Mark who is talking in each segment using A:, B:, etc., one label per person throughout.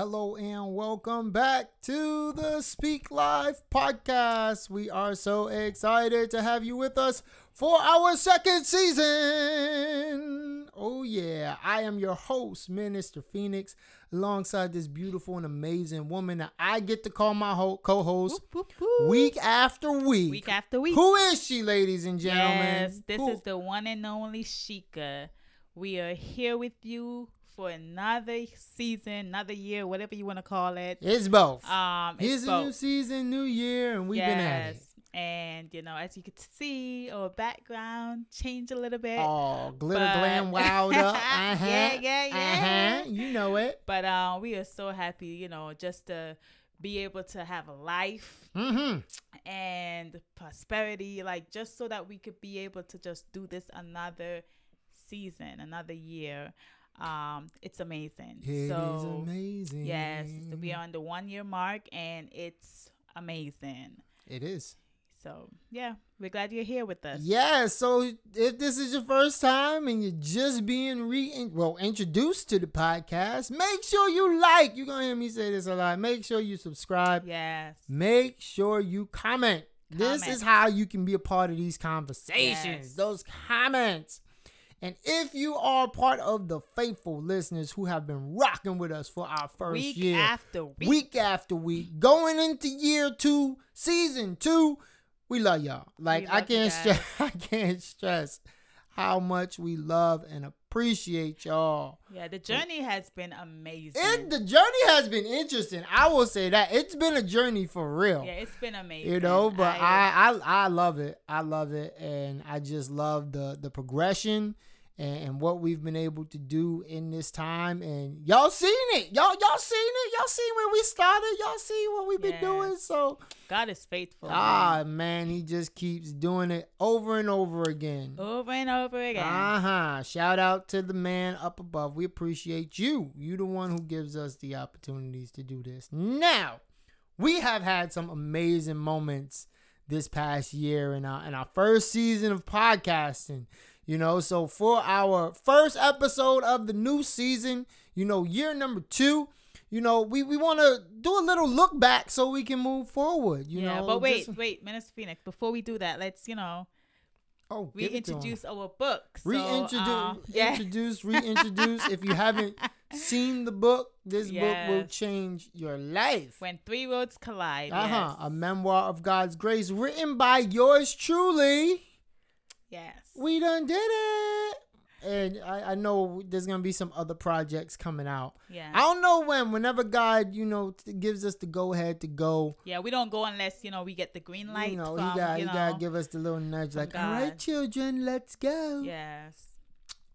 A: Hello and welcome back to the Speak Live podcast. We are so excited to have you with us for our second season. Oh, yeah. I am your host, Minister Phoenix, alongside this beautiful and amazing woman that I get to call my ho- co host week after week.
B: Week after week.
A: Who is she, ladies and gentlemen?
B: Yes, this
A: Who-
B: is the one and only Sheikah. We are here with you for another season, another year, whatever you want to call it.
A: It's both.
B: Um, it's
A: Here's a new
B: both.
A: season, new year, and we've been at it.
B: And you know, as you could see, our background changed a little bit.
A: Oh, glitter,
B: But-
A: glam, wild up. Uh-huh.
B: Yeah, yeah, yeah.
A: Uh-huh. You know it.
B: But um, we are so happy, you know, just to be able to have a life
A: Mm-hmm.
B: and prosperity, like just so that we could be able to just do this another season, another year. Um, it's amazing.
A: It is
B: so
A: amazing.
B: yes, we are on the one year mark, and it's amazing.
A: It is.
B: So yeah, we're glad you're here with us.
A: Yeah, so if this is your first time and you're just being re well introduced to the podcast, make sure you like. You're gonna hear me say this a lot. Make sure you subscribe.
B: Yes.
A: Make sure you comment. This is how you can be a part of these conversations.
B: Yes.
A: Those comments. And if you are part of the faithful listeners who have been rocking with us for our first
B: Week
A: year,
B: after week.
A: week after week, going into year two, season two, we love y'all. Like
B: We
A: I can't stress, I can't stress how much we love and appreciate y'all.
B: Yeah, the journey has been amazing.
A: It the journey has been interesting. I will say that it's been a journey for real.
B: yeah, it's been amazing.
A: You know, but I, I I love it. I love it, and I just love the the progression and, and what we've been able to do in this time. And y'all seen it. Y'all y'all seen it. Y'all seen where we started. Y'all see what we've been doing. So
B: God is faithful. man.
A: ah man, he just keeps doing it over and over again.
B: over and over again.
A: Uh huh. Shout out to the man up above. We appreciate you. You the one who gives us the opportunities to do this. Now, we have had some amazing moments this past year in our in our first season of podcasting. You know, so for our first episode of the new season, you know, year number two, you know, we, we want to do a little look back so we can move forward. You
B: yeah,
A: know,
B: but wait,
A: just-
B: wait, Minister Phoenix. Before we do that, let's you know
A: oh, give it to 'em.
B: reintroduce our book. So,
A: reintroduce,
B: uh, yeah.
A: introduce, reintroduce. if you haven't seen the book, this book will change your life.
B: when three roads collide.
A: Uh huh.
B: Yes.
A: A memoir of God's grace, written by yours truly.
B: yes.
A: We done did it. And I, I know there's gonna be some other projects coming out.
B: yeah.
A: I don't know when. Whenever God, you know, t- gives us the go ahead to go,
B: yeah, we don't go unless you know we get the green light
A: you know,
B: from
A: he got
B: you
A: he
B: know.
A: gotta give us the little nudge, like, all right, children, let's go.
B: yes.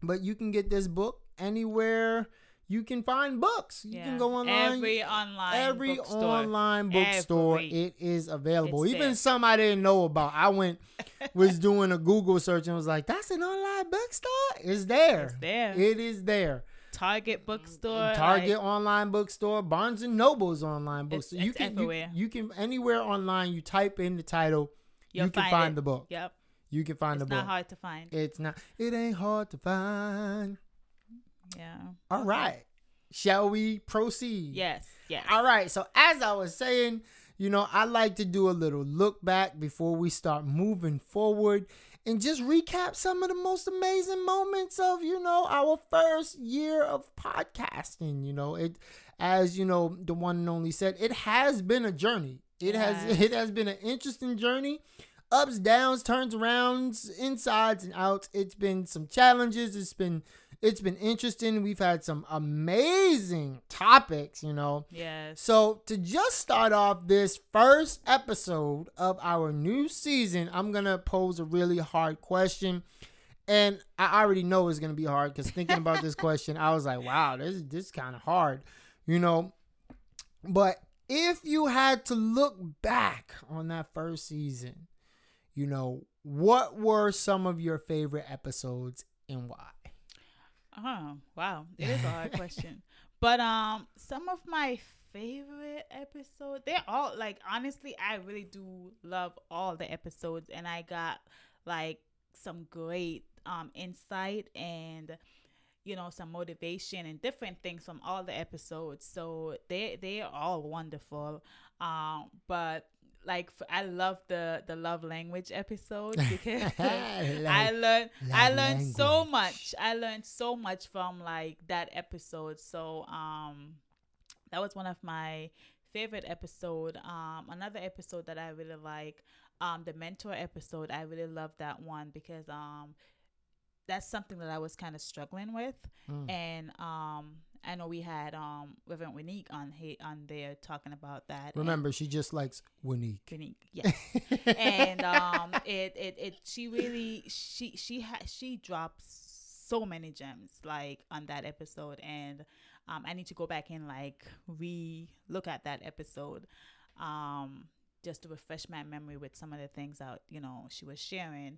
A: But you can get this book anywhere you can find books. You
B: yeah.
A: can go online.
B: Every online.
A: Every
B: bookstore.
A: online bookstore,
B: Every.
A: it is available.
B: It's
A: Even
B: there.
A: some I didn't know about. I went, was doing a Google search and was like, "That's an online bookstore." It's there.
B: It's there.
A: It is there.
B: Target bookstore.
A: Target
B: like,
A: online bookstore, Barnes and Noble's online
B: It's-
A: bookstore. you
B: it's
A: can you,
B: everywhere.
A: you can anywhere online. You type in the title,
B: You'll
A: you can
B: find
A: find the book.
B: Yep.
A: You can find
B: It's
A: the book.
B: It's not hard to find.
A: It's not. It ain't hard to find.
B: Yeah.
A: All right. Shall we proceed?
B: Yes. Yes.
A: All right. So as I was saying, you know, I like to do a little look back before we start moving forward and just recap some of the most amazing moments of, you know, our first year of podcasting. You know, it as you know, the one and only said, it has been a journey. It has it has been an interesting journey. Ups, downs, turns arounds, insides and outs. It's been some challenges. It's been it's been interesting. We've had some amazing topics, you know.
B: Yes.
A: So, to just start off this first episode of our new season, I'm going to pose a really hard question. And I already know it's going to be hard because thinking about this question, I was like, wow, this, this is kind of hard, you know. But if you had to look back on that first season, you know, what were some of your favorite episodes and why?
B: Oh, wow. It is a hard question. But um some of my favorite episodes, they're all like honestly, I really do love all the episodes and I got like some great um insight and you know some motivation and different things from all the episodes so they they are all wonderful um but like I love the the love language episode because I learned I learned so much. I learned so much from like that episode. So um that was one of my favorite episode. Um another episode that I really like um the mentor episode. I really love that one because um that's something that I was kind of struggling with
A: Mm.
B: and um I know we had um Reverend Winique on he- on there talking about that.
A: Remember, she just likes Winique.
B: Winique, yes and um it it it she really she she ha- she drops so many gems like on that episode and um i need to go back and like re look at that episode um just to refresh my memory with some of the things that you know she was sharing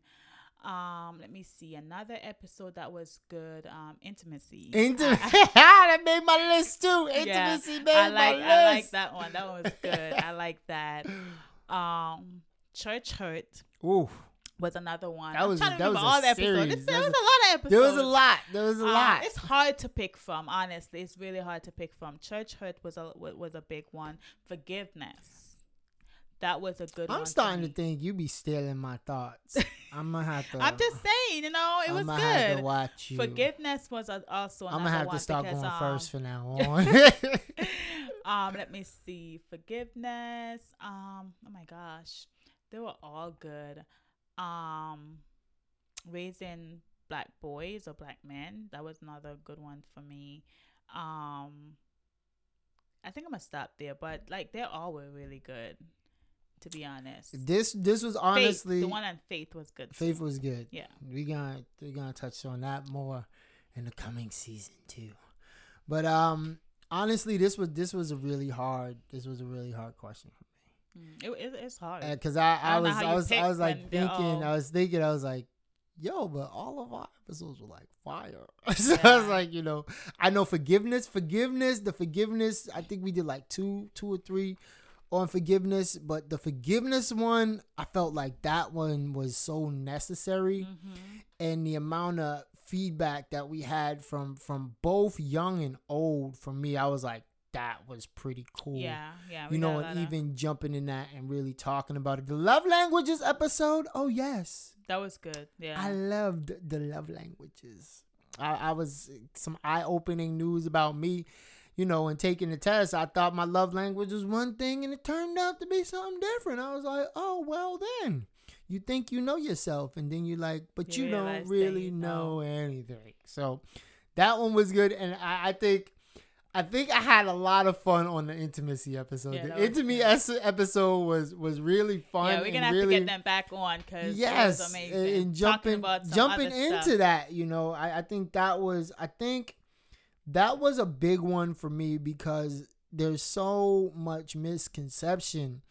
B: um let me see another episode that was good um intimacy
A: Intimacy. That made my list too. Intimacy
B: yeah,
A: made
B: I like
A: my
B: I like that one. That one was good. I like that. Um, Church Hurt
A: Ooh,
B: was another one.
A: That was- that was a
B: all the episodes. It's- There was,
A: was
B: a lot of episodes.
A: there was a lot. There was a
B: Um,
A: lot.
B: it's hard to pick from. Honestly, it's really hard to pick from. Church Hurt was a was a big one. Forgiveness. That was a good one.
A: I'm starting to think you be stealing my thoughts. I'm gonna have to.
B: I'm just saying, you know, it was
A: I'ma Have to
B: good.
A: watch you.
B: Forgiveness was also
A: I'm gonna have to start
B: because,
A: going
B: um,
A: first from now on.
B: um, let me see. Forgiveness. Um, oh my gosh. They were all good. Um raising black boys or black men. That was another good one for me. Um I think I'm gonna stop there, but like they all were really good, to be honest.
A: this this was
B: Faith,
A: honestly
B: the one on faith was good.
A: Faith
B: too.
A: was good.
B: Yeah.
A: we gonna we gonna touch on that more in the coming season too. But um, honestly, this was this was a really hard. This was a really hard question for
B: Mm, It, it, it's hard.
A: because I,
B: I
A: I was I was I was like thinking
B: all-
A: I was thinking I was like, yo, but all of our episodes were like fire. so I was like, you know, I know forgiveness, forgiveness, the forgiveness. I think we did like two two or three on forgiveness, but the forgiveness one, I felt like that one was so necessary
B: Mhm.
A: and the amount of feedback that we had from from both young and old for me i was like that was pretty cool
B: Yeah, yeah.
A: you know and even jumping in that and really talking about it the love languages episode oh yes
B: that was good. Yeah.
A: i loved the love languages i, I was some eye-opening news about me you know and taking the test i thought my love language was one thing and it turned out to be something different i was like oh well then you think you know yourself and then you're like but
B: You
A: you, don't really
B: you
A: know
B: know.
A: anything so that one was good and i, I think I think I had a lot of fun on the intimacy episode.
B: Yeah,
A: the intimacy
B: good.
A: episode was was really fun.
B: yeah, we're gonna have
A: really,
B: to get them back on because
A: yes
B: it was amazing.
A: and- and jumping jumping into
B: stuff.
A: that you know I, I think that was i think that was a big one for me because there's so much misconception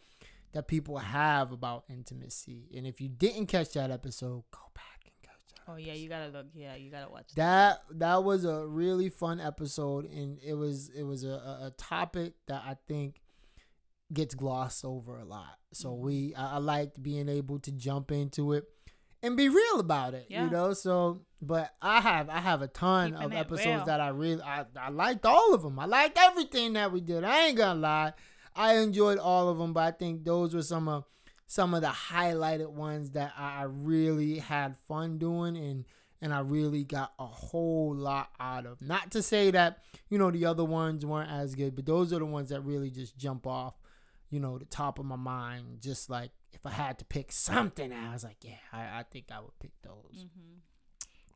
A: that people have about intimacy. And if you didn't catch that episode go back and catch that
B: Oh yeah, you gotta look. Yeah, you gotta watch
A: that that was a really fun episode and it was it was a, a, topic that i think gets glossed over a lot. So
B: Mhm.
A: we I, I liked being able to jump into it and be real about it
B: Yeah.
A: you know so but i have i have a ton
B: Keeping
A: of episodes
B: real.
A: that i really I, I liked all of them i liked everything that we did i ain't gonna lie i enjoyed all of them but i think those were some of some of the highlighted ones that i I really had fun doing and and I really got a whole lot out of. Not to say that, you know, the other ones weren't as good, but those are the ones that really just jump off, you know, the top of my mind. Just like if I had to pick something, I was like, yeah, I, I think I would pick those.
B: hmm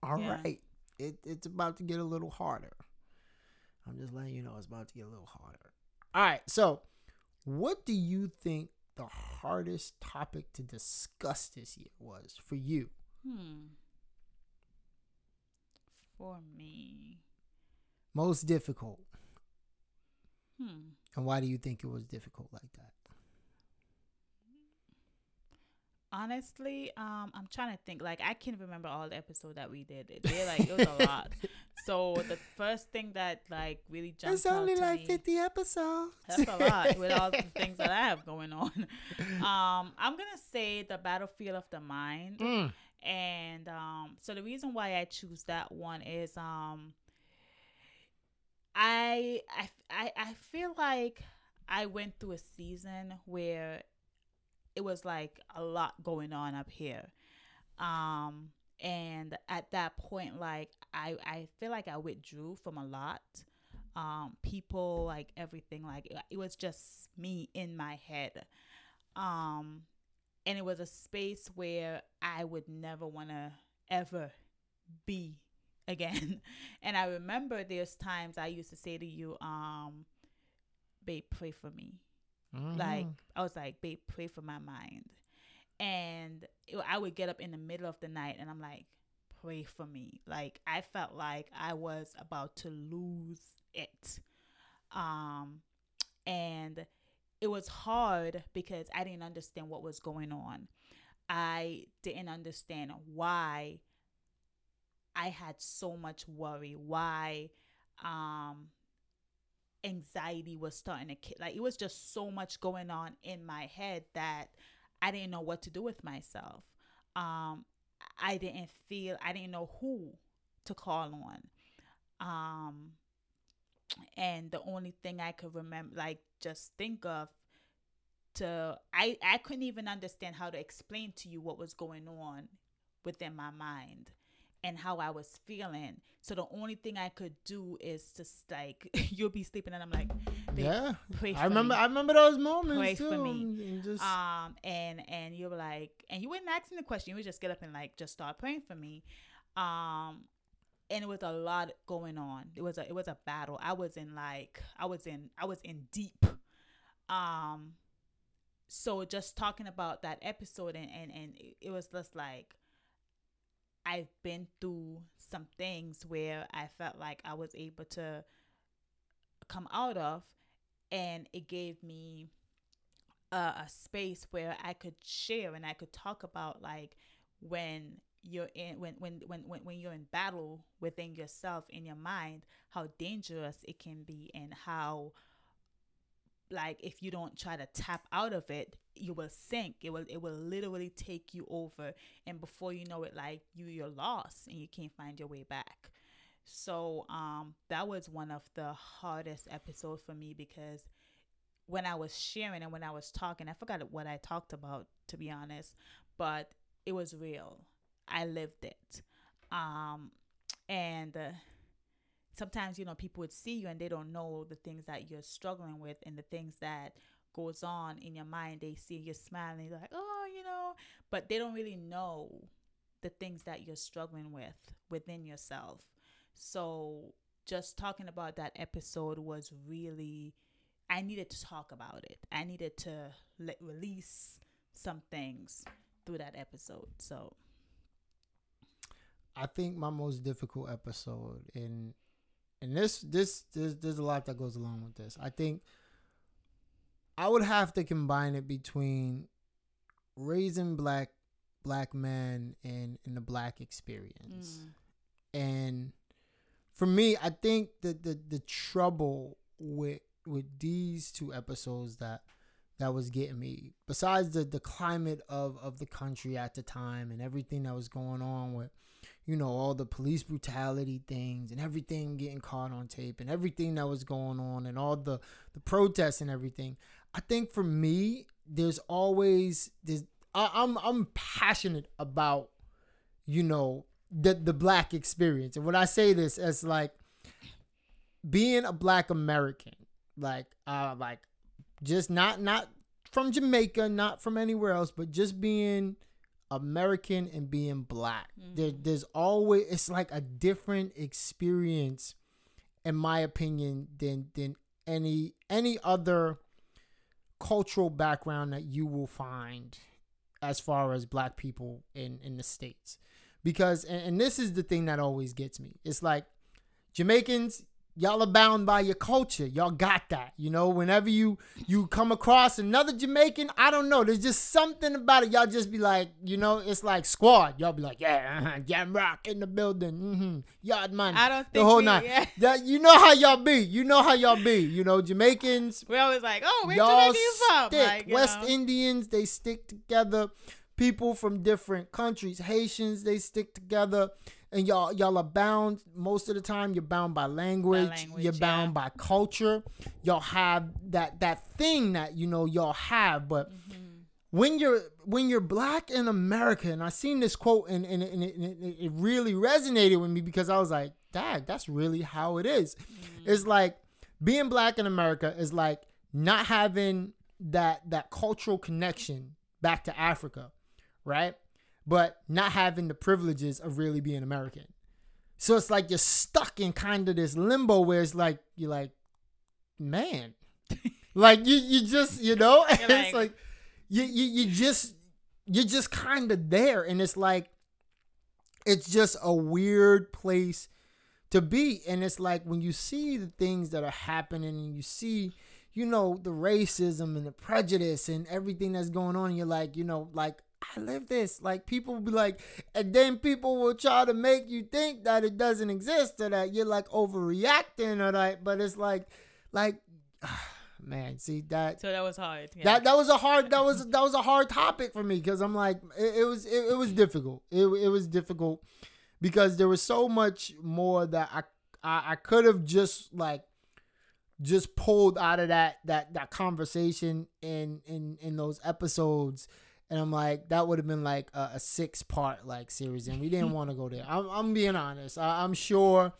A: All right,
B: Yeah.
A: It, it's about to get a little harder. I'm just letting you know it's about to get a little harder. All right, so what do you think the hardest topic to discuss this year was for you?
B: Hmm. For me,
A: Most difficult?
B: hmm.
A: And why do you think it was difficult like that?
B: Honestly, um, I'm trying to think. Like, I can't remember all the episodes that we did. They like it was a lot. So the first thing that like really jumped
A: It's only like
B: me,
A: 50 episodes.
B: That's a lot with all the things that I have going on. Um, I'm gonna say the battlefield of the mind,
A: Mm.
B: and um, so the reason why I choose that one is um, I, I I I feel like I went through a season where it was like a lot going on up here. Um and at that point like I I feel like I withdrew from a lot. Um people like everything like it, it was just me in my head. Um and it was a space where I would never want to ever be again. and I remember there's times I used to say to you, um, babe, pray for me. Mm-hmm. Like I was like, babe, pray for my mind. And it, I would get up in the middle of the night and I'm like, pray for me. Like I felt like I was about to lose it. Um and it was hard because I didn't understand what was going on. I didn't understand why I had so much worry, why um anxiety was starting to kick. Like it was just so much going on in my head that I didn't know what to do with myself. Um I didn't feel I didn't know who to call on. Um and the only thing I could remember like just think of to I I couldn't even understand how to explain to you what was going on within my mind and how I was feeling. So the only thing I could do is just like you'll be sleeping and I'm like,
A: yeah. I remember me. I remember those moments pray too. For me.
B: And just... Um and and you were like and you weren't asking the question, you would just get up and like just start praying for me. Um and it was a lot going on. It was a it was a battle. I was in like I was in I was in deep. Um so just talking about that episode and and, and it was just like I've been through some things where I felt like I was able to come out of and it gave me a, a space where I could share and I could talk about like when you're in when, when when when when you're in battle within yourself in your mind how dangerous it can be and how like if you don't try to tap out of it you will sink. It will it will literally take you over. And before you know it like you you're lost and you can't find your way back. So um that was one of the hardest episodes for me because when i was sharing and when i was talking i forgot what i talked about to be honest but it was real. I lived it. Um and uh, sometimes you know people would see you and they don't know the things that you're struggling with and the things that goes on in your mind. They see you smiling they're like oh you know but they don't really know the things that you're struggling with within yourself. So just talking about that episode was really i needed to talk about it. I needed to let release some things through that episode so.
A: I think my most difficult episode in and this this there's, there's a lot that goes along with this. I think I would have to combine it between raising black black men and in the black experience. Mm. And for me, I think that the the trouble with with these two episodes that that was getting me, besides the the climate of of the country at the time and everything that was going on with you know, all the police brutality things and everything getting caught on tape and everything that was going on and all the the protests and everything. I think for me, there's always this. I, I'm I'm passionate about, you know, the the black experience. And when I say this, as like being a black American, like uh like just not not from Jamaica, not from anywhere else, but just being American and being black. Mm-hmm. There, there's always it's like a different experience, in my opinion, than than any any other cultural background that you will find as far as black people in in the states because and, and this is the thing that always gets me it's like jamaicans y'all are bound by your culture y'all got that you know whenever you you come across another jamaican i don't know there's just something about it y'all just be like you know it's like squad y'all be like yeah uh-huh, jam rock in the building mm-hmm. yard man
B: i don't the whole we, night yeah.
A: that you know how y'all be you know how y'all be you know jamaicans
B: we always like oh where y'all from
A: stick. Like, west know. indians they stick together people from different countries haitians they stick together and y'all y'all are bound most of the time you're bound by language,
B: language,
A: you're bound by culture. Y'all have that that thing that you know y'all have. But mm-hmm. when you're when you're black in america and i seen this quote and, and, and, it, and it, it really resonated with me because i was like dad that's really how it is. Mm-hmm. It's like being black in america is like not having that that cultural connection back to africa right but not having the privileges of really being american. So it's like you're stuck in kind of this limbo where it's like you're like man like you you just you know it's
B: like-
A: like you you, you just you're just kind of there. And it's like it's just a weird place to be. And it's like when you see the things that are happening and you see you know the racism and the prejudice and everything that's going on you're like you know like I live this. Like people will be like, and then people will try to make you think that it doesn't exist or that you're like overreacting or that. But it's like, like, man, see that
B: So that was hard. Yeah.
A: that that was a hard that was that was a hard topic for me because I'm like it, it was it, it was difficult. It it was difficult because there was so much more that I I, I could have just like just pulled out of that that that conversation in in in those episodes and I'm like that would have been like a, a six part like series and we didn't want to go there. I'm I'm being honest. I, I'm sure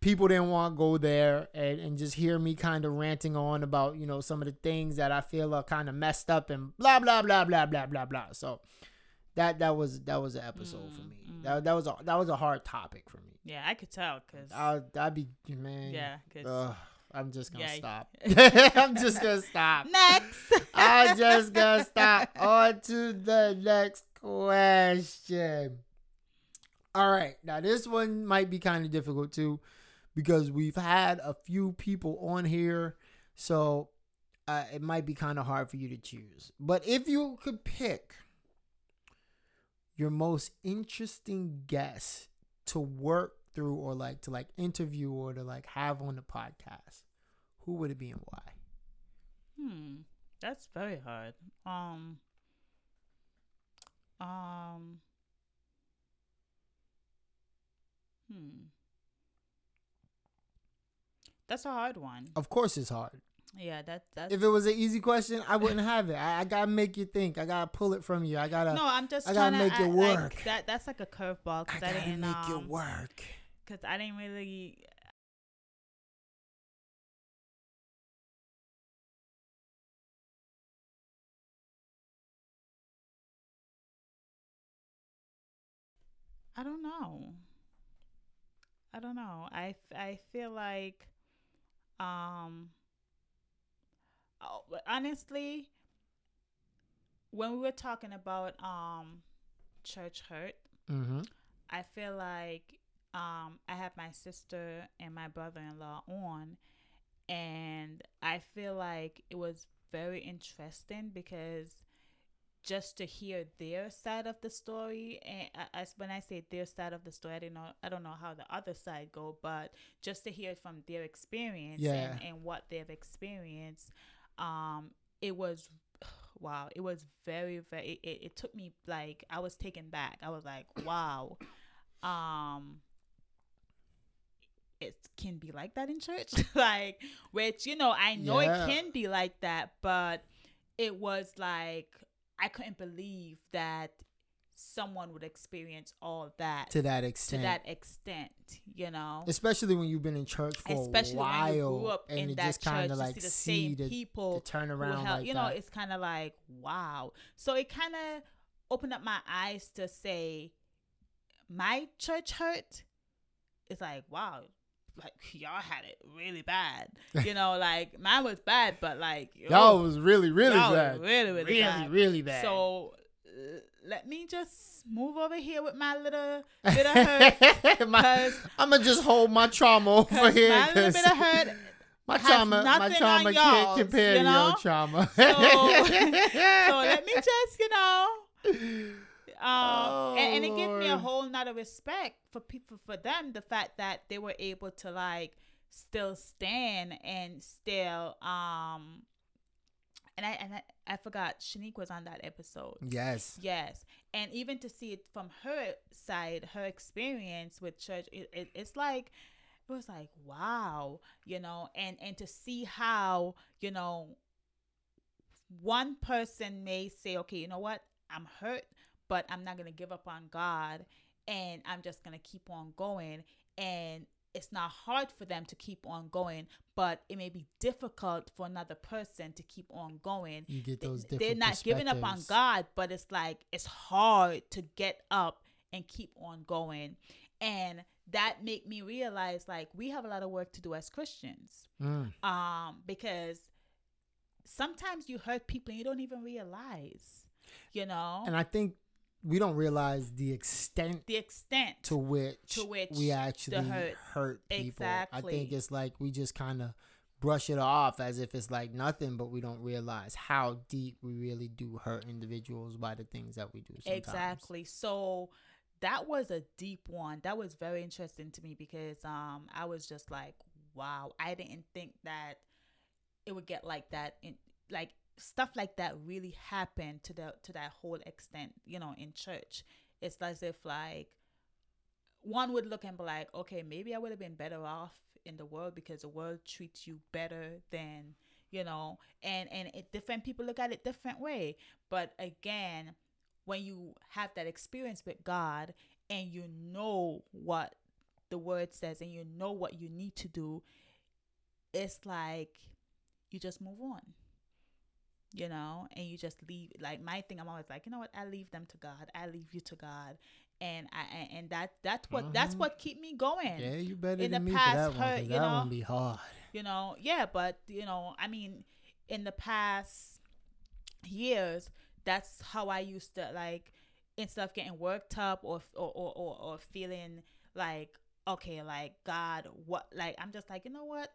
A: people didn't want to go there and, and just hear me kind of ranting on about you know some of the things that I feel are kind of messed up and blah blah blah blah blah blah blah. So that that was that was an episode for mm, me. Mm. That that was a that was a hard topic for me.
B: yeah, I could tell because
A: I'd be man.
B: yeah, because
A: Ugh, I'm just gonna stop. I'm just gonna stop.
B: next.
A: I'm just gonna stop. On to the next question. All right, now this one might be kind of difficult too, because we've had a few people on here, so uh, it might be kind of hard for you to choose. But if you could pick your most interesting guest to work through, or like to like interview, or to like have on the podcast, who would it be and why?
B: Hmm, that's very hard. Um, um, hmm, that's a hard one.
A: Of course, it's hard.
B: Yeah, that that's.
A: If it was an easy question, I wouldn't have it. I, I gotta make you think. I gotta pull it from you. I gotta.
B: no, I'm just
A: I gotta make it work.
B: Like, that that's like a curveball
A: I
B: I,
A: gotta
B: didn't
A: make
B: um,
A: it work.
B: because I didn't really. I don't know. I don't know. I I feel like, um, oh, honestly, when we were talking about um, church hurt,
A: Mm-hmm.
B: I feel like um, I have my sister and my brother in law on, and I feel like it was very interesting because just to hear their side of the story, and as when I say their side of the story, I don't know, I don't know how the other side go, but just to hear it from their experience
A: Yeah.
B: and, and what they've experienced, um, it was wow it was very very it, it took me like i was taken back i was like wow um it can be like that in church like which you know i know
A: Yeah.
B: it can be like that but it was like i couldn't believe that someone would experience all that
A: To that extent.
B: to that extent you know
A: Especially when you've been in church for
B: especially
A: a while,
B: when you grew up
A: and it just kind of like
B: see the
A: see
B: same
A: the,
B: people
A: the turn around
B: help-
A: like
B: you know
A: that.
B: it's kind of like wow so it kind of opened up my eyes to say my church hurt it's like wow like y'all had it really bad you know like mine was bad but like
A: Y'all was really, really
B: y'all was
A: bad.
B: really really,
A: really,
B: bad.
A: really bad.
B: so uh, let me just move over here with my little bit of hurt
A: my, I'm gonna just hold my trauma over here.
B: my little bit of hurt
A: my trauma, my trauma can't compare
B: you
A: to your trauma.
B: So- so let me just, you know, um, and, and it gives me a whole nother respect for people, for them, the fact that they were able to like still stand and still, um, and I and I, I forgot Shanique was on that episode.
A: Yes.
B: Yes, and even to see it from her side, her experience with church, it, it, it's like it was like wow, you know, and and to see how you know one person may say, okay, you know what, I'm hurt, but I'm not gonna give up on God, and I'm just gonna keep on going, and it's not hard for them to keep on going, but it may be difficult for another person to keep on going.
A: You get those
B: They- They're not giving up on. God, but it's like it's hard to get up and keep on going. And that make me realize like we have a lot of work to do as Christians.
A: Mm.
B: Um, because sometimes you hurt people and you don't even realize, you know,
A: And I think we don't realize the extent
B: the extent
A: to which,
B: To which
A: we actually
B: hurt.
A: hurt, people. I think it's like we just kind of brush it off as if it's like nothing, but we don't realize how deep we really do hurt individuals by the things that we do. Sometimes.
B: Exactly. So that was a deep one. That was very interesting to me because um I was just like, wow, I didn't think that it would get like that in like stuff like that really happened to the to that whole extent, you know, in church. It's as if like one would look and be like, okay, maybe I would have been better off in the world because the world treats you better than you know, and and it, different people look at it different way. But again, when you have that experience with God and you know what the word says and you know what you need to do, it's like you just move on. You know, and you just leave. Like my thing, I'm always like, you know what? I leave them to God. I leave you to God, and I and- that that's what that's
A: Mhm.
B: what keep me going.
A: Yeah, you better
B: In
A: than
B: the
A: me
B: past
A: for that one.
B: hurt, you
A: that
B: know?
A: one be hard.
B: you know yeah but you know i mean in the past years that's how i used to like instead of getting worked up or or or, or, or feeling like okay like god what like i'm just like you know what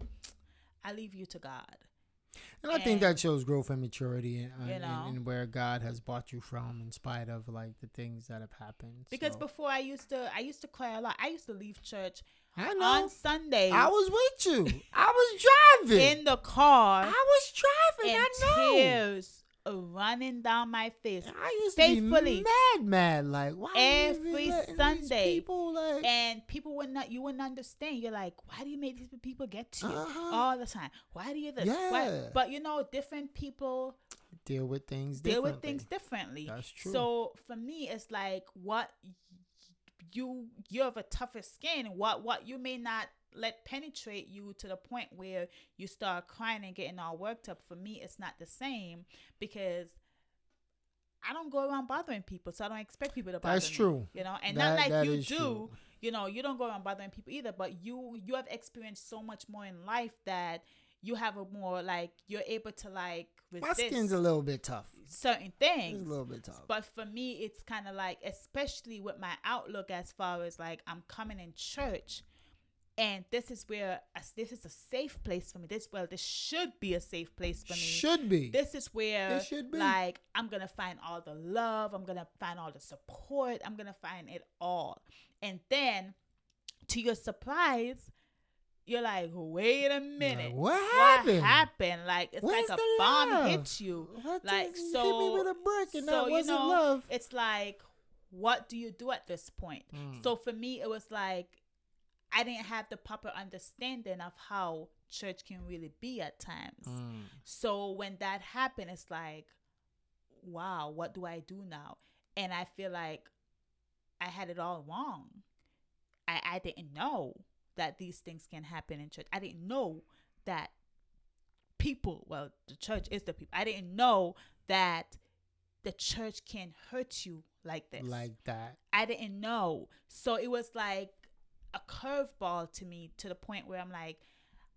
B: i leave you to god
A: And I think that shows growth and maturity and,
B: uh,
A: You
B: know?
A: and where God has brought you from in spite of like the things that have happened.
B: because
A: So,
B: before i used to i used to cry a lot i used to leave church
A: I know
B: on Sunday.
A: I was with you. I was driving.
B: in the car
A: I was driving.
B: and
A: I know.
B: tears running down my face
A: I used
B: faithfully.
A: to be mad, mad. Like why
B: Every Sunday.
A: people like
B: and people would not you wouldn't understand you're like why do you make these people get to you
A: Uh-huh.
B: all the time why do you this why?
A: Yeah.
B: but you know different people
A: deal with things
B: deal with things differently
A: That's true.
B: so for me it's like what you you have a tougher skin what what you may not let penetrate you to the point where you start crying and getting all worked up for me it's not the same because I don't go around bothering people, so I don't expect people to bother
A: That's
B: me,
A: true.
B: You know, and
A: That-
B: not like you do
A: true.
B: you know you don't go around bothering people either but you you have experienced so much more in life that you have a more like you're able to like resist.
A: My skin's a little bit tough.
B: certain
A: It's
B: things
A: a little bit tough.
B: but for me it's kind of like especially with my outlook as far as like i'm coming in church and this is where this is a safe place for me this well this should be a safe place for me
A: Should be.
B: this is where
A: It should be.
B: like i'm gonna find all the love i'm gonna find all the support i'm gonna find it all and then to your surprise you're like wait a minute
A: what
B: what
A: happened?
B: happened like it's
A: Where's
B: like a bomb
A: love?
B: hits you
A: What
B: like so
A: hit me with a brick and
B: so
A: that
B: you
A: wasn't
B: know
A: love.
B: it's like what do you do at this point
A: Mm.
B: so for me it was like i didn't have the proper understanding of how church can really be at times
A: Mm.
B: so when that happened, it's like, wow, what do I do now? And I feel like I had it all wrong. I, I didn't know that these things can happen in church. I didn't know that people, well, the church is the people. I didn't know that the church can hurt you like this.
A: Like that.
B: I didn't know. So it was like a curveball to me to the point where I'm like,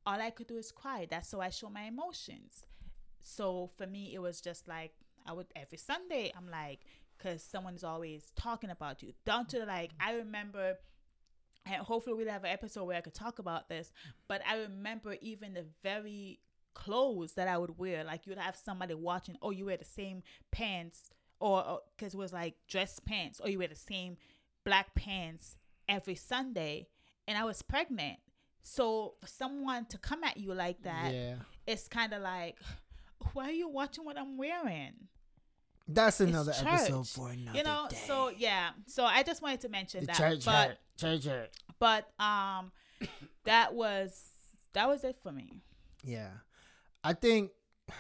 B: all I could do is cry. That's how I show my emotions. So for me, it was just like, I would every Sunday, I'm like, because someone's always talking about you. Down to like, I remember, and hopefully we'll have an episode where I could talk about this, but I remember even the very clothes that I would wear. Like you'd have somebody watching, oh, you wear the same pants, or because it was like dress pants, or you wear the same black pants every Sunday. And I was pregnant. So for someone to come at you like that,
A: yeah.
B: it's kind of like, why are you watching what I'm wearing?
A: That's another episode for another
B: You know,
A: day.
B: so yeah. So I just wanted to mention
A: the
B: that.
A: church
B: but
A: hurt. Church hurt.
B: but um that was that was it for me.
A: Yeah, I think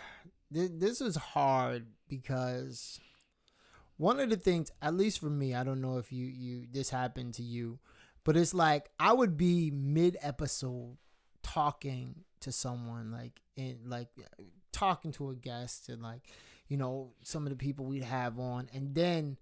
A: th- this was hard because one of the things, at least for me, I don't know if you you this happened to you, but it's like I would be mid episode talking to someone like in like talking to a guest and like you know some of the people we'd have on and then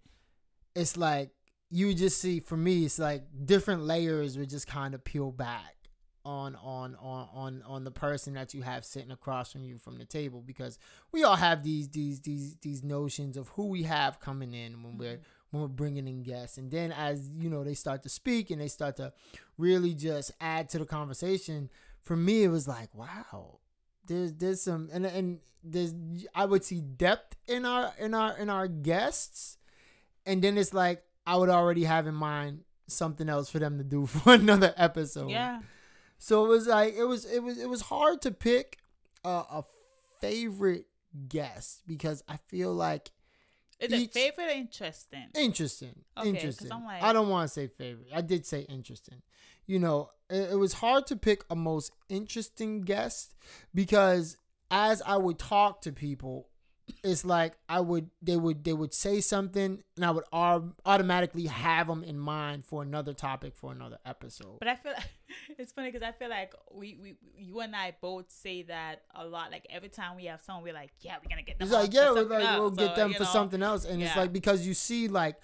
A: it's like you just see for me it's like different layers would just kind of peel back on on on on on the person that you have sitting across from you from the table because we all have these these these these notions of who we have coming in when we're mm-hmm. when we're bringing in guests. And then as you know they start to speak and they start to really just add to the conversation for me it was like wow there's there's some and and there's I would see depth in our in our in our guests. And then it's like I would already have in mind something else for them to do for another episode.
B: Yeah.
A: So it was like it was it was it was hard to pick a, a favorite guest because I feel like
B: Is
A: Each-
B: it favorite or interesting?
A: interesting,
B: Okay,
A: interesting.
B: Like-
A: I don't want to say favorite. I did say interesting. You know, it, it was hard to pick a most interesting guest because as I would talk to people, it's like I would they would they would say something and I would au- automatically have them in mind for another topic for another episode.
B: But I feel like it's funny because I feel like we, we, you and I both say that a lot. Like every time we have someone, we're like, yeah, we're gonna get them.
A: It's like, yeah,
B: for
A: we're like, we'll
B: else.
A: get them for
B: know,
A: something else. And it's like, because you see, like,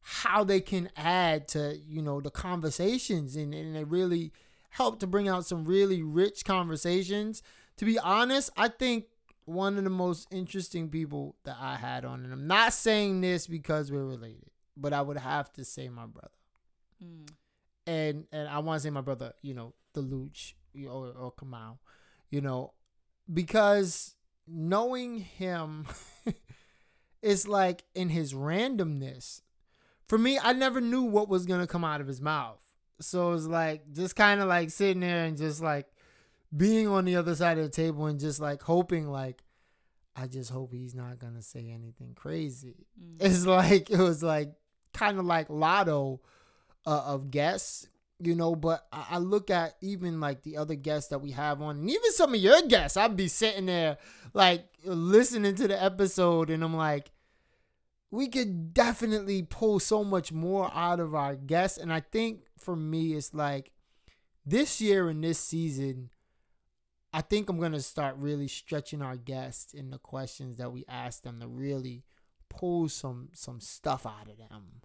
A: how they can add to, you know, the conversations and, and they really help to bring out some really rich conversations. To be honest, I think one of the most interesting people that I had on, and I'm not saying this because we're related, but I would have to say my brother.
B: Mm.
A: And and I want to say my brother, you know, the Luch or, or Kamau, you know, because knowing him is like in his randomness. For me, I never knew what was gonna come out of his mouth. So it's like just kind of like sitting there and just like being on the other side of the table and just like hoping like I just hope he's not gonna say anything crazy.
B: Mm.
A: It's like it was like kind of like lotto uh, of guests, you know. But I, I look at even like the other guests that we have on, and even some of your guests. I'd be sitting there like listening to the episode, and I'm like, we could definitely pull so much more out of our guests. And I think for me, it's like this year and this season. I think I'm gonna start really stretching our guests in the questions that we ask them to really pull some some stuff out of them.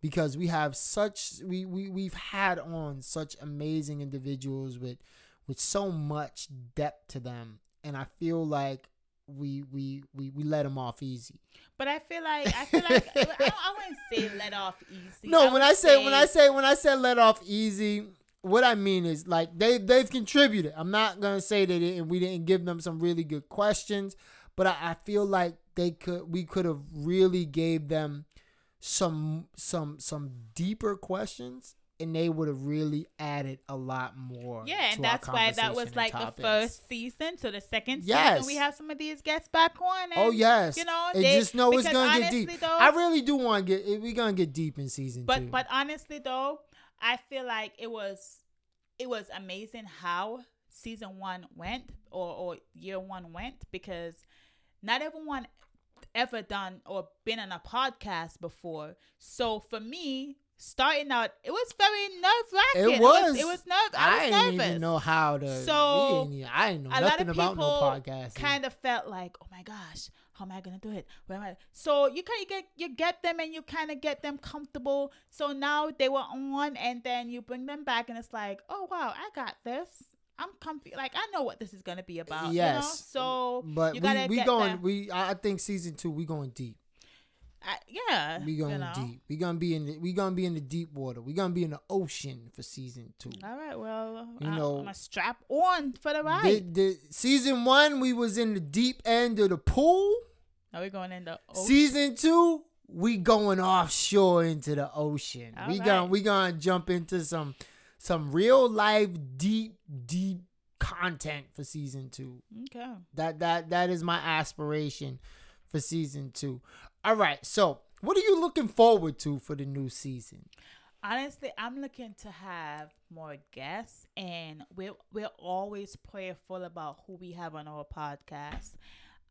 A: Because we have such we, we we've had on such amazing individuals with with so much depth to them. And i feel like we we we, we let them off easy.
B: But I feel like I feel like I, I wouldn't say let off easy.
A: no when
B: would
A: i say, when i say when i said let off easy what i mean is like they they've contributed i'm not gonna say that it, we didn't give them some really good questions but I, I feel like they could we could have really gave them some some some deeper questions and they would have really added a lot more
B: Yeah, and that's why that was like
A: and
B: the first season. So the second
A: Yes.
B: season, we have some of these guests back on. Oh, and,
A: Oh yes,
B: you know,
A: and
B: they-
A: just know it's gonna get deep.
B: though-
A: I really do want to get. We're gonna get deep in season
B: But
A: two.
B: but honestly though, I feel like it was it was amazing how season one went or, or year one went because not everyone ever done or been on a podcast before. So for me, starting out, it was very nerve wracking.
A: It was.
B: It was, nerve. I
A: I
B: nervous.
A: didn't even know how to.
B: So,
A: didn't I didn't know
B: a lot
A: nothing
B: of
A: about no
B: people
A: podcast.
B: kind of felt like, oh my gosh, how am I gonna do it? Where am I? So you kind of get you get them and you kind of get them comfortable. So now they were on, and then you bring them back, and it's like, oh wow, I got this. I'm comfy. Like I know what this is gonna be about.
A: Yes.
B: You know? So
A: but
B: you
A: we
B: gotta
A: we going.
B: them.
A: We I think season two we going deep.
B: I, yeah.
A: We going
B: you know?
A: deep. We gonna be in the we gonna be in the deep water. We gonna be in the ocean for season two.
B: All right. Well,
A: You
B: I,
A: know,
B: I'm a strap on for the
A: The,
B: ride.
A: the season one we was in the deep end of the pool.
B: Are we going in the ocean?
A: Season two, we going offshore into the ocean.
B: All
A: we
B: right.
A: gonna we gonna jump into some some real life deep deep content for season two.
B: Okay.
A: That that that is my aspiration for season two. All right, so what are you looking forward to for the new season?
B: Honestly, I'm looking to have more guests, and we're we're always prayerful about who we have on our podcast,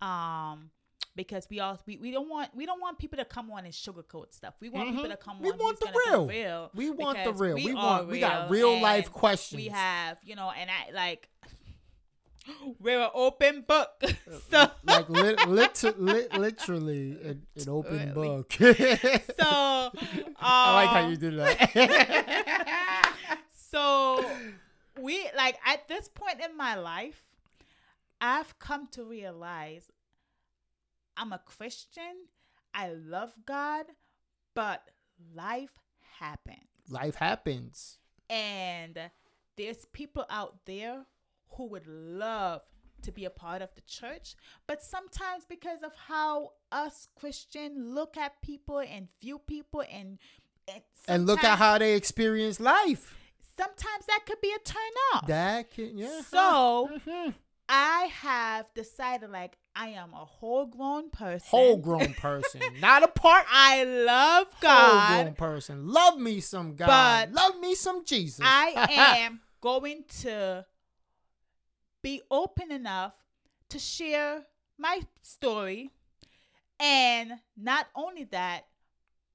B: um, because we all we, we don't want we don't want people to come on and sugarcoat stuff. We want people
A: Mhm.
B: to come
A: We
B: on.
A: want
B: who's
A: the
B: gonna be
A: real.
B: real.
A: We want the real. We, want we got real life questions.
B: We have you know, and I like we're an open book. so
A: like lit, lit, lit, literally an, an open
B: Really.
A: book.
B: so
A: I like how
B: um,
A: you did that.
B: so we like at this point in my life i've come to realize i'm a christian i love god but life happens
A: Life happens.
B: and there's people out there who would love to be a part of the church but sometimes because of how us christian look at people and view people and and,
A: And look at how they experience life.
B: sometimes that could be a turn off
A: That can yeah.
B: So-
A: Mhm.
B: I have decided like I am a whole grown person.
A: whole grown person, not a part.
B: I love God.
A: Whole grown person. Love me some God. Love me some Jesus.
B: I am going to be open enough to share my story and not only that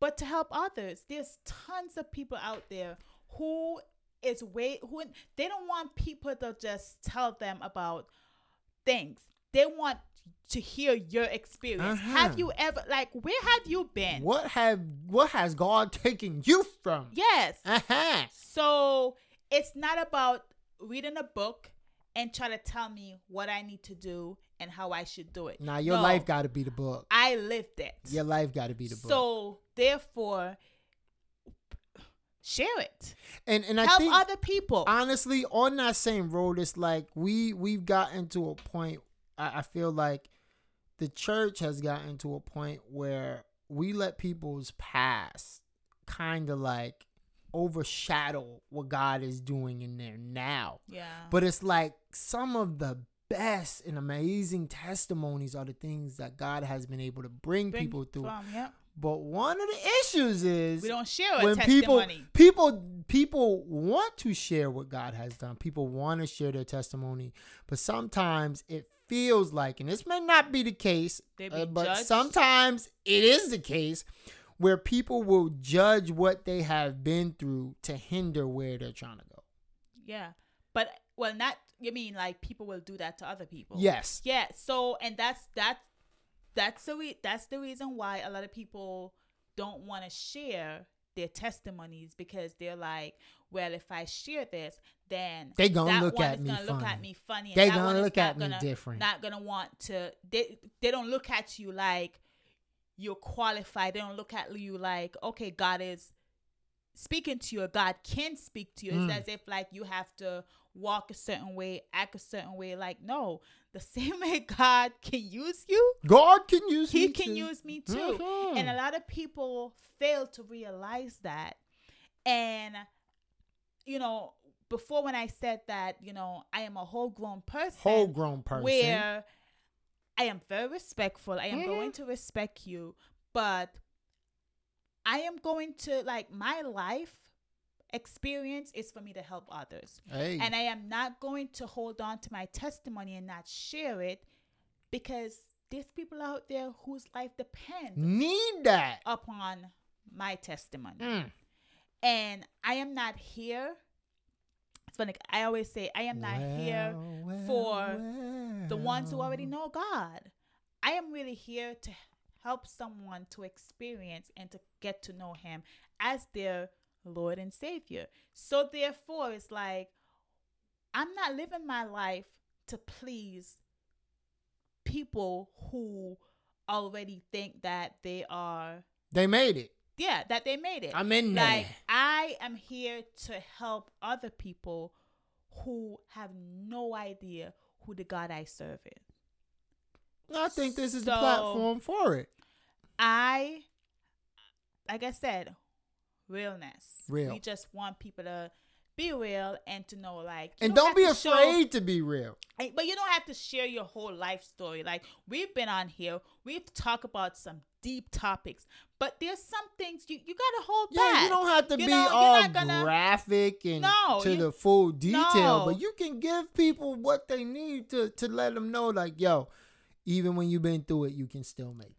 B: but to help others there's tons of people out there who is way who they don't want people to just tell them about things they want to hear your experience
A: Uh-huh.
B: have you ever like where have you been
A: What have what has God taken you from?
B: yes
A: Uh-huh.
B: So it's not about reading a book and try to tell me what I need to do and how I should do it.
A: Now your
B: No,
A: life got to be the book.
B: I lived it.
A: Your life got to be the book.
B: So therefore, share it.
A: and and I
B: Help
A: think
B: other people.
A: honestly on that same road, it's like we we've gotten to a point. I, I feel like the church has gotten to a point where we let people's past kind of like overshadow what God is doing in there now.
B: yeah.
A: But it's like some of the best and amazing testimonies are the things that God has been able to bring,
B: Bring
A: people through.
B: from, yeah.
A: But one of the issues is
B: We don't share
A: when people people people want to share what God has done. People want to share their testimony, but sometimes it feels like, and this may not be the case,
B: be
A: uh, but
B: judged.
A: sometimes it is the case where people will judge what they have been through to hinder where they're trying to go.
B: yeah. But well, not you mean like people will do that to other people.
A: Yes.
B: Yeah. So and that's that's that's the re- that's the reason why a lot of people don't want to share their testimonies because they're like, well, if I share this, then
A: They gonna
B: that
A: look
B: one
A: at
B: is
A: me
B: gonna look at me funny. and
A: They gonna look at me
B: gonna-
A: different.
B: Not gonna want to. They they don't look at you like you're qualified. They don't look at you like okay, God is speaking to you. God can speak to you.
A: Mm.
B: It's as if like you have to walk a certain way, act a certain way. Like no, the same way God can use you,
A: God can use
B: He
A: me
B: can
A: too.
B: use me too.
A: Mhm.
B: And a lot of people fail to realize that. And you know, before when I said that, you know, I am a whole grown person
A: whole grown person.
B: where I am very respectful. I am
A: Mhm.
B: going to respect you, but I am going to like my life experience is for me to help others.
A: hey,
B: And I am not going to hold on to my testimony and not share it because there's people out there whose life depends
A: need that.
B: upon my testimony.
A: Mm.
B: And I am not here. It's funny. I always say I am not here
A: Well,
B: for
A: well,
B: the ones who already know God. I am really here to help someone to experience and to get to know Him as their Lord and Savior. So, therefore, it's like I'm not living my life to please people who already think that they are,
A: They made it.
B: Yeah, that they made it.
A: I'm in there.
B: Like I am here to help other people who have no idea who the God I serve is.
A: I think this is the platform for it.
B: I, like I said, realness.
A: Real.
B: We just want people to be real and to know like
A: And don't
B: have
A: be
B: to show-
A: afraid to be real.
B: But you don't have to share your whole life story. Like we've been on here, we've talked about some deep topics, but there's some things you, you gotta hold
A: Yeah,
B: back.
A: you don't have to
B: You
A: be
B: know,
A: all
B: gonna-
A: graphic and
B: No,
A: to
B: you-
A: the full detail,
B: No.
A: but you can give people what they need to to let them know, like, yo, even when you've been through it, you can still make. it.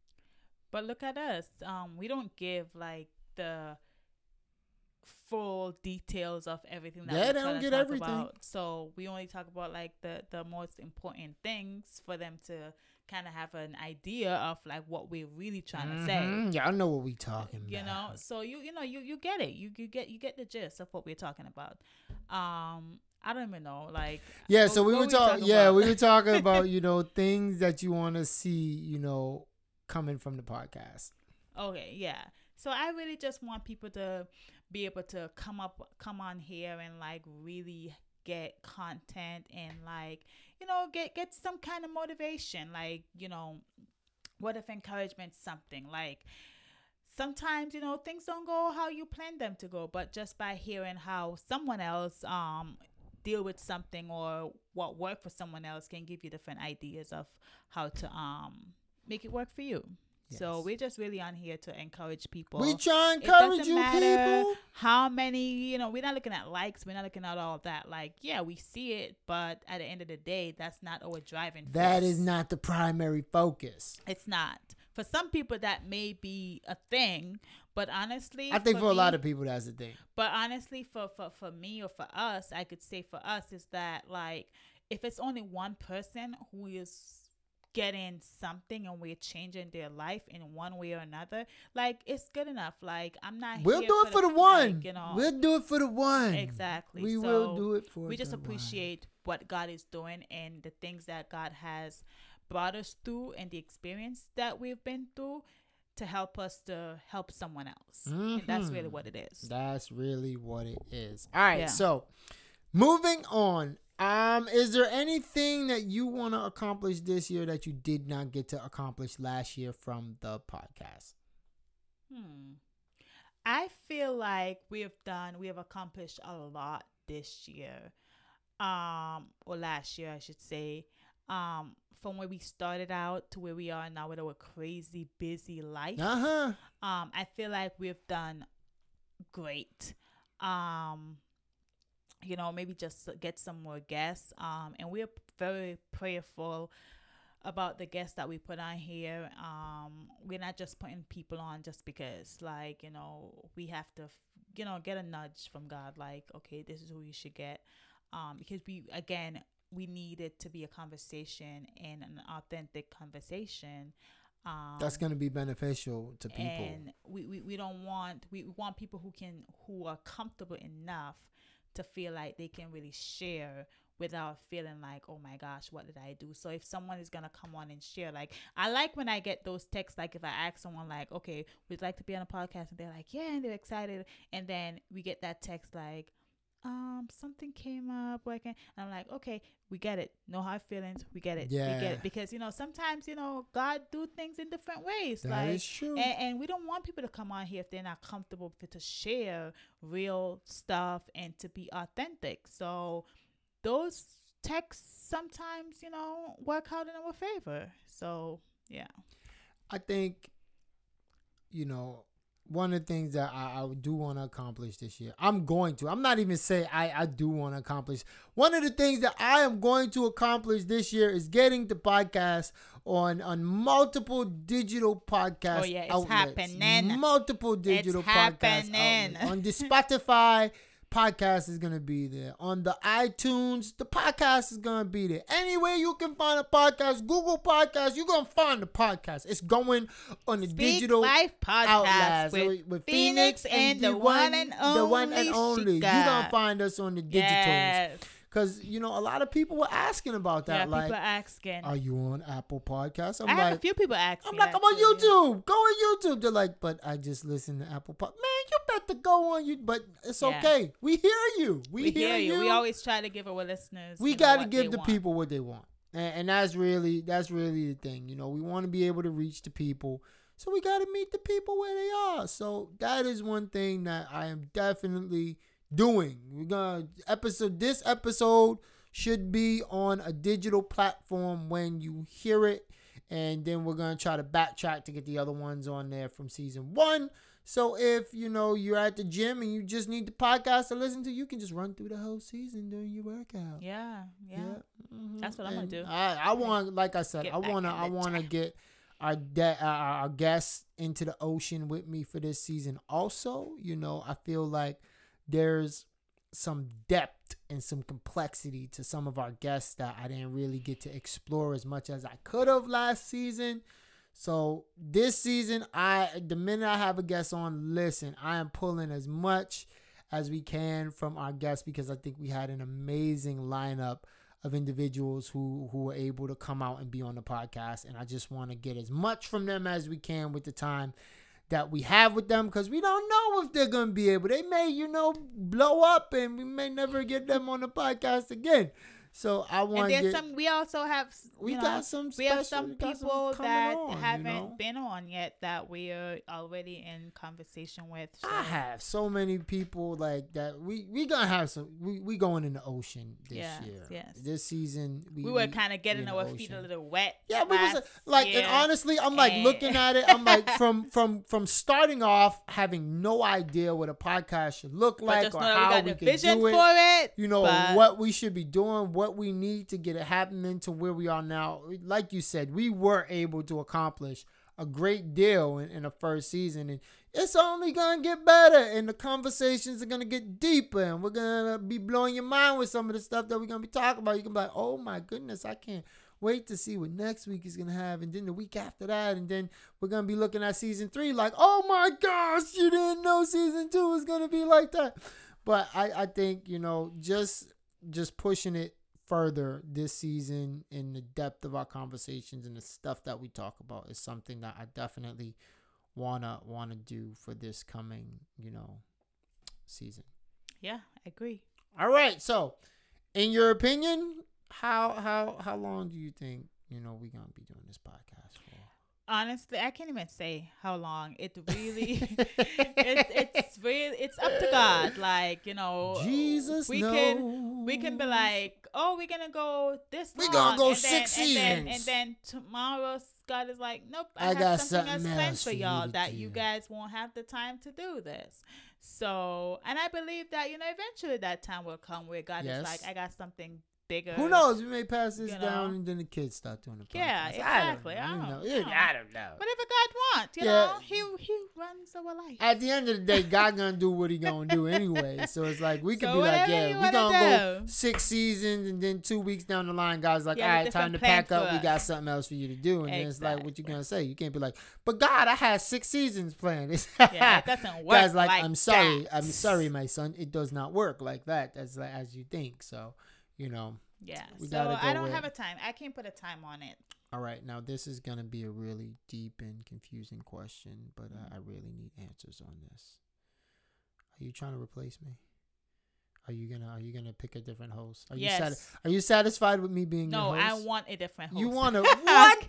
B: But look at us. Um, we don't give like the full details of everything that
A: Yeah,
B: we
A: they don't get
B: talk
A: everything.
B: about. So we only talk about like the the most important things for them to kind of have an idea of like what we're really trying to say.
A: Yeah, I know what we're talking about.
B: you know so you you know you you get it you you get you get the gist of what we're talking about um i don't even know like
A: Yeah,
B: what-
A: so we were
B: we
A: talking.
B: talking
A: Yeah, we were talking about you know things that you want to see, you know, coming from the podcast.
B: okay yeah so i really just want people to be able to come up come on here and like really get content and like you know get get some kind of motivation like you know what if encouragement something like sometimes you know things don't go how you plan them to go but just by hearing how someone else um deal with something or what worked for someone else can give you different ideas of how to um make it work for you so we're just really on here to encourage people
A: we try
B: it
A: encourage
B: doesn't
A: you,
B: matter
A: people.
B: how many you know we're not looking at likes we're not looking at all that like yeah we see it but at the end of the day that's not our driving
A: That
B: force.
A: is not the primary focus.
B: it's not for some people that may be a thing but honestly
A: I think for, a
B: me-
A: lot of people, that's a thing.
B: but honestly for, for for me or for us i could say for us is that like if it's only one person who is getting something and we're changing their life in one way or another like it's good enough like i'm not
A: We'll
B: here
A: do it for the
B: like,
A: one.
B: you know
A: We'll do it for the one.
B: Exactly.
A: We
B: So,
A: will do it for.
B: we just
A: the one.
B: appreciate what God is doing and the things that God has brought us through and the experience that we've been through to help us to help someone else. And that's really
A: Mhm.
B: what it is.
A: That's really what it is. All right,
B: Yeah.
A: so moving on. Um, is there anything that you want to accomplish this year that you did not get to accomplish last year from the podcast?
B: Hmm. I feel like we have done, we have accomplished a lot this year, um, or last year, I should say. Um, from where we started out to where we are now with our crazy busy life.
A: Uh huh.
B: um i feel like we've done great um you know maybe just get some more guests um and we're very prayerful about the guests that we put on here um we're not just putting people on just because like you know we have to you know get a nudge from god like okay this is who you should get um because we again we need it to be a conversation and an authentic conversation um
A: That's gonna be beneficial to people.
B: and we, we, we don't want we want people who can who are comfortable enough to feel like they can really share without feeling like oh my gosh what did i do? So if someone is gonna come on and share like i like when i get those texts like if i ask someone like okay we'd like to be on a podcast? And they're like yeah and they're excited. And then we get that text like um something came up working and i'm like okay we get it no hard feelings we get it we get it because you know sometimes you know god do things in different ways
A: That
B: like
A: is true.
B: and, and we don't want people to come on here if they're not comfortable with to share real stuff and to be authentic. So those texts sometimes, you know, work out in our favor. So yeah.
A: I think, you know, one of the things that I, I do want to accomplish this year, I'm going to. I'm not even saying I, I do want to accomplish. One of the things that I am going to accomplish this year is getting the podcast on on multiple digital podcast
B: Oh, yeah, it's
A: outlets.
B: happening.
A: Multiple digital podcast
B: happening.
A: outlets. on the Spotify. Podcast is gonna be there on the iTunes. The podcast is gonna be there. Anywhere you can find a podcast, Google Podcast, you're gonna find the podcast. It's going on the
B: Speak
A: digital
B: Life podcast
A: outlets
B: with,
A: with,
B: Phoenix and the one and only.
A: the one and
B: only.
A: You're gonna find us on the digitals
B: yes.
A: Because you know a lot of people were asking about that.
B: Yeah,
A: like,
B: people asking.
A: are you on Apple Podcasts? I'm
B: I have a
A: like,
B: few people ask
A: I'm like, I'm on. YouTube. Go on YouTube. They're like, but I just listen to Apple Pod. Man, you better go on you. But it's
B: Yeah.
A: okay. We hear you. We,
B: We,
A: hear, you.
B: We always try to give our listeners.
A: we got to give the
B: want.
A: people what they want, and, and that's really that's really the thing. You know, we want to be able to reach the people, so we got to meet the people where they are. So that is one thing that I am definitely doing. We're gonna episode this episode should be on a digital platform when you hear it, and then we're gonna try to backtrack to get the other ones on there from season one. So if you know you're at the gym and you just need the podcast to listen to, you can just run through the whole season during your workout.
B: Yeah, yeah.
A: Mhm.
B: That's what I'm gonna do.
A: I, I want, like I said,
B: Get
A: I want to, I want to
B: gym.
A: get our de- our guests into the ocean with me for this season. Also, you know, I feel like there's some depth and some complexity to some of our guests that I didn't really get to explore as much as I could have last season. So this season, I the minute I have a guest on, listen, I am pulling as much as we can from our guests because I think we had an amazing lineup of individuals who who were able to come out and be on the podcast, and I just want to get as much from them as we can with the time that we have with them because we don't know if they're gonna be able. They may, you know, blow up, and we may never get them on the podcast again. So I want to
B: there's
A: get.
B: some. We also have.
A: we
B: know,
A: got some.
B: we have
A: special-
B: some
A: we got some
B: people
A: coming
B: that
A: on,
B: haven't
A: know?
B: been on yet that we are already in conversation with. So.
A: I have so many people like that. We we gonna have some. We we going in the ocean this
B: Yes,
A: year.
B: yes.
A: This season we
B: we were kind of getting our feet a little wet.
A: Yeah, we was
B: uh,
A: like,
B: year.
A: and honestly, I'm like
B: and-
A: looking at it. I'm like, from from from starting off having no idea what a podcast should look like or how
B: we
A: we
B: got the
A: could
B: vision
A: do it.
B: for it.
A: You know
B: but-
A: what we should be doing, what we need to get it happening to where we are now. Like you said, we were able to accomplish a great deal in, in the first season, and it's only gonna get better. And the conversations are gonna get deeper, and we're gonna be blowing your mind with some of the stuff that we're gonna be talking about. You can be like, "Oh my goodness, I can't." Wait to see what next week is gonna have, and then the week after that, and then we're gonna be looking at season three. Like, oh my gosh, you didn't know season two was gonna be like that. But I, I think you know, just just pushing it further this season in the depth of our conversations and the stuff that we talk about is something that I definitely wanna wanna do for this coming, you know, season.
B: Yeah, I agree.
A: All right, so in your opinion, how how how long do you think you know we gonna be doing this podcast?
B: Honestly, I can't even say how long. It really, it, it's really, it's up to God. Like you know,
A: Jesus
B: we
A: knows.
B: can we can be like, oh, we're gonna go this.
A: We
B: long,
A: gonna go
B: and then,
A: six
B: and then, and then tomorrow, God is like, nope, I,
A: I
B: have
A: got
B: something,
A: something
B: else planned for y'all that you guys won't have the time to do this. So, and I believe that you know, eventually that time will come where God
A: Yes.
B: is like, I got something bigger.
A: Who knows? We may pass this
B: you
A: down and then the kids start doing the podcast.
B: Yeah,
A: I don't
B: exactly.
A: know.
B: I don't
A: know.
B: know.
A: Yeah, I don't know.
B: Whatever God wants, you
A: Yeah.
B: know, He He runs our life.
A: At the end of the day, God gonna do what he gonna do anyway. So it's like we could
B: So
A: be like, yeah, we
B: wanna
A: gonna go
B: do.
A: six seasons, and then two weeks down the line, God's like,
B: Yeah,
A: all
B: the
A: right, time to pack up.
B: for
A: We got something else for you to do, and then it's like, what you gonna say? You can't be like, but God, I had six seasons planned.
B: yeah, it doesn't work.
A: God's like, I'm sorry,
B: that.
A: I'm sorry, my son. It does not work like that. As like, as you think. So, you know.
B: Yeah, so I don't
A: with-
B: have a time. I can't put a time on it.
A: All right, now this is gonna be a really deep and confusing question, but uh, I really need answers on this. Are you trying to replace me? Are you gonna Are you gonna pick a different host? Are you
B: yes.
A: sati- Are you satisfied with me being
B: no, I want a different host.
A: You want a
B: I'm
A: what?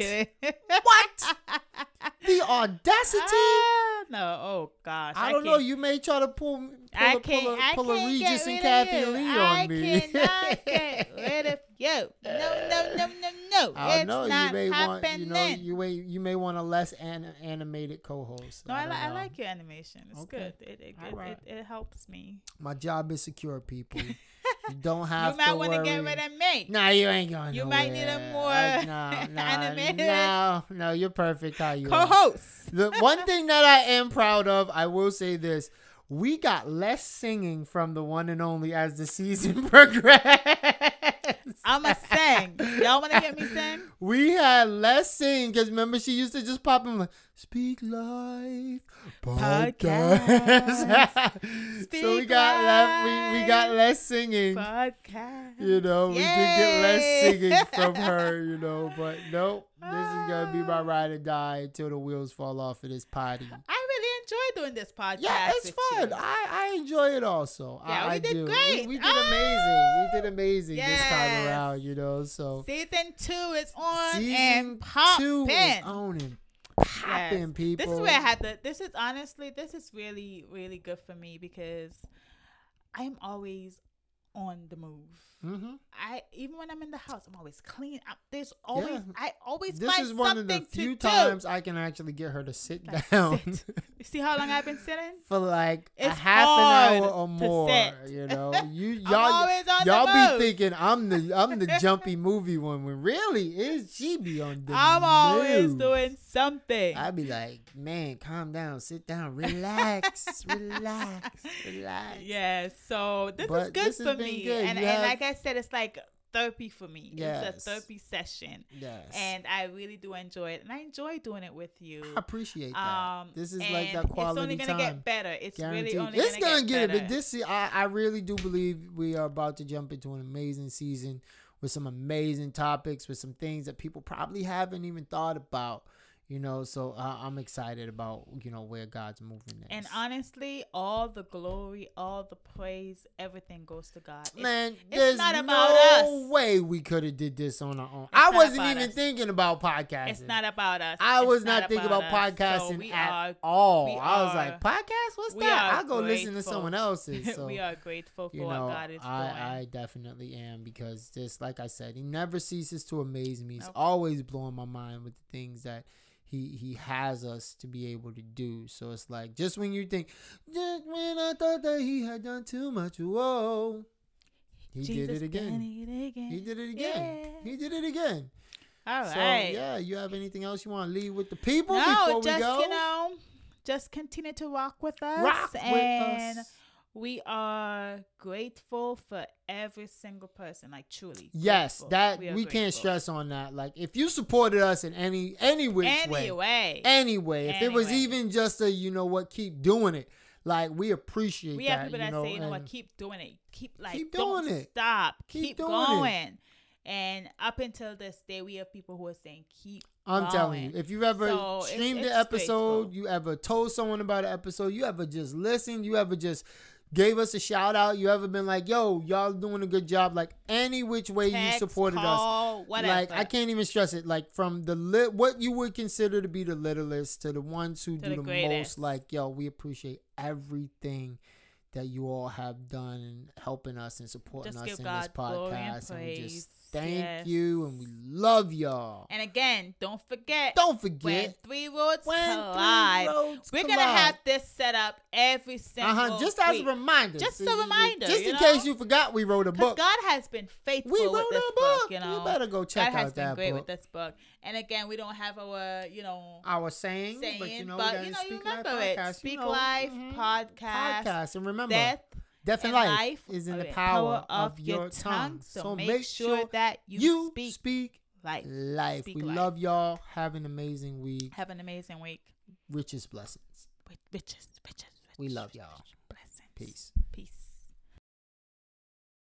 A: What? the audacity!
B: Ah, no, oh gosh.
A: I don't know.
B: can't-
A: You may try to pull pull,
B: I
A: a, pull,
B: can't.
A: a,
B: I
A: pull a
B: can't
A: Regis and Kathie
B: you.
A: Lee
B: I
A: on me.
B: cannot get rid of you. No, no, no, no, no.
A: I
B: it's
A: know
B: not
A: you may
B: happening.
A: want you know you may you may want a less an, animated co-host.
B: no, I,
A: don't
B: li- I like your animation. It's
A: Okay.
B: good. It it, it,
A: right.
B: it it helps me.
A: My job is secure, people. you don't have
B: you might
A: to
B: want to get rid of me.
A: Nah, you ain't going to.
B: You might need a more
A: I- no, no,
B: animated
A: No, no, you're perfect how you.
B: Co-host.
A: The one thing that I am proud of, I will say this: we got less singing from the one and only as the season progressed.
B: I'ma sing. Y'all want to get me sing?
A: We had less singing because remember she used to just pop in like "Speak Life" podcast. so we got left. We, we got less singing.
B: Podcast.
A: You know, we did get less singing from her. You know, but nope. This is gonna be my ah. ride or die until the wheels fall off of this potty.
B: I enjoy doing this podcast.
A: Yeah, it's fun.
B: you.
A: I, I enjoy it also.
B: Yeah,
A: I,
B: we
A: I
B: did
A: do.
B: great.
A: We, we did amazing. We did oh, amazing this time around. You know, so
B: Season two is on
A: season
B: and popping.
A: two is on and popping, people.
B: This is where I had to. This is honestly, this is really, really good for me because I'm always on the move.
A: Mm-hmm.
B: I even when I'm in the house, I'm always clean. I, there's always
A: Yeah.
B: I always
A: This
B: find
A: is one of the few
B: to do.
A: times I can actually get her to sit
B: Like,
A: down
B: sit. You see how long I've been sitting?
A: for like a
B: It's
A: half an hour or more.
B: sit.
A: You know, you y'all y'all be thinking I'm the I'm the jumpy movie one when really is she be on the
B: I'm always doing something.
A: I'd be like, man, calm down, sit down, relax, relax, relax.
B: Yeah, so this is good
A: this
B: for me.
A: good.
B: And, and like I said, it's like therapy for me. It's a therapy session.
A: Yes.
B: And I really do enjoy it. And I enjoy doing it with you.
A: I appreciate that.
B: Um,
A: this is like that
B: It's only gonna get better. It's
A: Guaranteed.
B: really only
A: it's
B: gonna,
A: gonna
B: get,
A: get it,
B: better.
A: but this I, I really do believe we are about to jump into an amazing season with some amazing topics, with some things that people probably haven't even thought about. You know, so uh, I'm excited about you know where God's moving next.
B: and honestly, all the glory, all the praise, everything goes to God. It's-
A: Man,
B: it's
A: there's
B: not
A: no
B: us.
A: way we could have did this on our own.
B: It's
A: I wasn't even
B: us.
A: thinking about podcasting.
B: It's not about us.
A: I
B: It's
A: was not, thinking about.
B: So
A: podcasting
B: we
A: at
B: are,
A: all. I was
B: are-
A: like, podcast? What's that? I'll go listen to someone else's. So
B: we are grateful for
A: you
B: what
A: know,
B: God is doing.
A: I, I definitely am because just like I said, he never ceases to amaze me. He's
B: Nope.
A: always blowing my mind with the things that he he has us to be able to do. So it's like just when you think, just when I thought that he had done too much, whoa, he
B: Jesus
A: did it again.
B: it again.
A: He did it again.
B: Yeah.
A: He did it again.
B: All
A: so
B: right.
A: yeah, you have anything else you want to leave with the people
B: no,
A: before we
B: just
A: go?
B: you know, just continue to walk with us.
A: Rock with
B: and
A: us.
B: We are grateful for every single person. Like truly.
A: Yes,
B: grateful.
A: that we,
B: are
A: can't stress on that. Like if you supported us in any any which way,
B: Anyway,
A: anyway, if it was even just a you know what, keep doing it. Like we appreciate
B: we
A: that.
B: have people
A: you
B: that
A: know,
B: say, you know what, keep doing it. Keep like
A: Keep
B: don't
A: doing it.
B: stop.
A: Keep
B: Keep,
A: doing it.
B: going. And up until this day, we have people who are saying, keep
A: I'm telling you, if you've ever
B: So, it's-
A: streamed the
B: it's
A: episode,
B: grateful.
A: you ever told someone about an episode, you ever just listened, you ever just gave us a shout out, you ever been like, yo, y'all doing a good job, like any which way
B: Text,
A: you supported us.
B: Whatever.
A: Like I can't even stress it. Like from the lit, what you would consider to be the littlest to the ones who
B: To
A: do
B: the
A: the, most. Like yo, we appreciate everything that you all have done and helping us and supporting
B: Just
A: us in
B: God
A: this
B: and
A: podcast. And we just. Thank
B: Yes.
A: you and we love y'all.
B: And again, don't forget
A: Don't forget.
B: when three roads
A: when three
B: collide,
A: roads
B: we're gonna have this set up every single
A: uh-huh, just as
B: week.
A: a reminder.
B: Just
A: So
B: a reminder,
A: Just in
B: know?
A: case you forgot, we wrote a book.
B: God has been faithful
A: we
B: with
A: wrote
B: this
A: a book.
B: you know.
A: you better go check
B: God has
A: out
B: been
A: that
B: great
A: book.
B: with this book. And again, we don't have our, you know,
A: Our sayings,
B: saying,
A: but you know,
B: but you know, you remember it.
A: podcast.
B: Speak
A: you know,
B: Life
A: mhm.
B: podcast,
A: podcast, and remember,
B: death
A: death and
B: and
A: life,
B: life
A: is in the
B: the
A: power of your tongue.
B: So, make, sure, that you,
A: speak,
B: speak life.
A: life.
B: Speak
A: we
B: life.
A: love y'all. Have an amazing week.
B: Have an amazing week.
A: Richest blessings.
B: With riches, riches, riches.
A: We love y'all.
B: Blessings.
A: Peace.
B: Peace.